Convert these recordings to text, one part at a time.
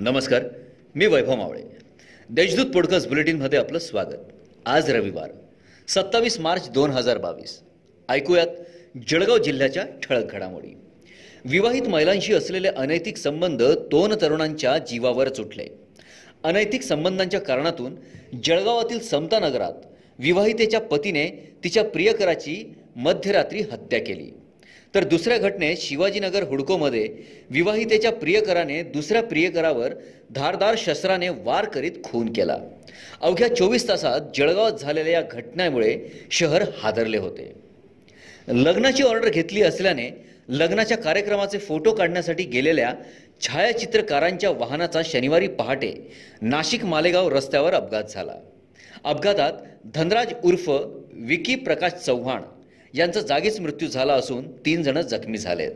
नमस्कार मी वैभव मावळे. देशदूत पॉडकास्ट बुलेटिनमध्ये आपलं स्वागत. आज रविवार सत्तावीस मार्च दोन हजार बावीस. ऐकूयात जळगाव जिल्ह्याच्या ठळक घडामोडी. विवाहित महिलांशी असलेले अनैतिक संबंध दोन तरुणांच्या जीवावरच उठले अनैतिक संबंधांच्या कारणातून जळगावातील समता नगरात विवाहितेच्या पतीने तिच्या प्रियकराची मध्यरात्री हत्या केली. तर दुसऱ्या घटनेत शिवाजीनगर हुडकोमध्ये विवाहितेच्या प्रियकराने दुसऱ्या प्रियकरावर धारदार शस्त्राने वार करीत खून केला. अवघ्या चोवीस तासात जळगावात झालेल्या या घटनेमुळे शहर हादरले होते. लग्नाची ऑर्डर घेतली असल्याने लग्नाच्या कार्यक्रमाचे फोटो काढण्यासाठी गेलेल्या छायाचित्रकारांच्या वाहनाचा शनिवारी पहाटे नाशिक मालेगाव रस्त्यावर अपघात झाला. अपघातात धनराज उर्फ विकी प्रकाश चव्हाण यांचा जागीच मृत्यू झाला असून तीन जण जखमी झालेत.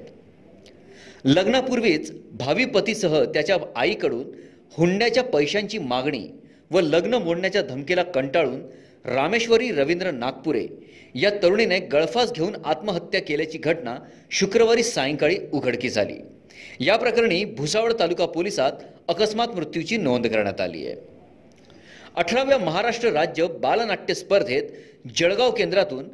लग्नापूर्वीच भावी पतीसह त्याच्या आईकडून हुंड्याच्या पैशांची मागणी व लग्न मोडण्याच्या धमकीला कंटाळून रामेश्वरी रवींद्र नागपुरे या तरुणीने गळफास घेऊन आत्महत्या केल्याची घटना शुक्रवारी सायंकाळी उघडकीस आली. या प्रकरणी भुसावळ तालुका पोलिसात अकस्मात मृत्यूची नोंद करण्यात आली आहे. अठराव्या महाराष्ट्र राज्य बालनाट्य स्पर्धेत जळगाव केंद्रातून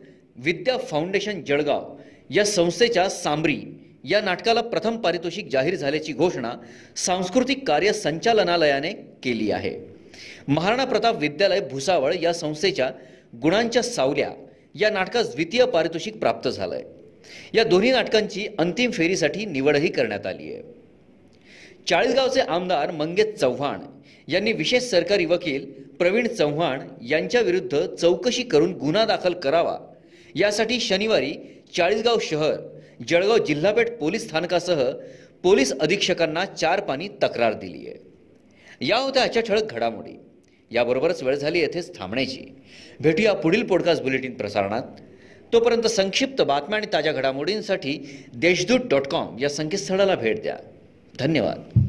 विद्या फाउंडेशन जळगाव या संस्थेच्या सांबरी या नाटकाला प्रथम पारितोषिक जाहीर झाल्याची घोषणा सांस्कृतिक कार्य संचालनालयाने केली आहे. महाराणा प्रताप विद्यालय भुसावळ या संस्थेच्या गुणांच्या सावल्या या नाटकास द्वितीय पारितोषिक प्राप्त झालं आहे या दोन्ही नाटकांची अंतिम फेरीसाठी निवडही करण्यात आली आहे. चाळीसगावचे आमदार मंगेश चव्हाण यांनी विशेष सरकारी वकील प्रवीण चव्हाण यांच्याविरुद्ध चौकशी करून गुन्हा दाखल करावा यासाठी शनिवारी चाळीसगाव शहर जळगाव जिल्हापेठ पोलीस स्थानकासह पोलीस अधीक्षकांना चार पाणी तक्रार दिली आहे. या होत्या आजच्या ठळक घडामोडी. याबरोबरच वेळ झाली येथेच थांबण्याची. भेटूया पुढील पॉडकास्ट बुलेटिन प्रसारणात. तोपर्यंत संक्षिप्त बातम्या आणि ताज्या घडामोडींसाठी देशदूत डॉट कॉम या संकेतस्थळाला भेट द्या. धन्यवाद.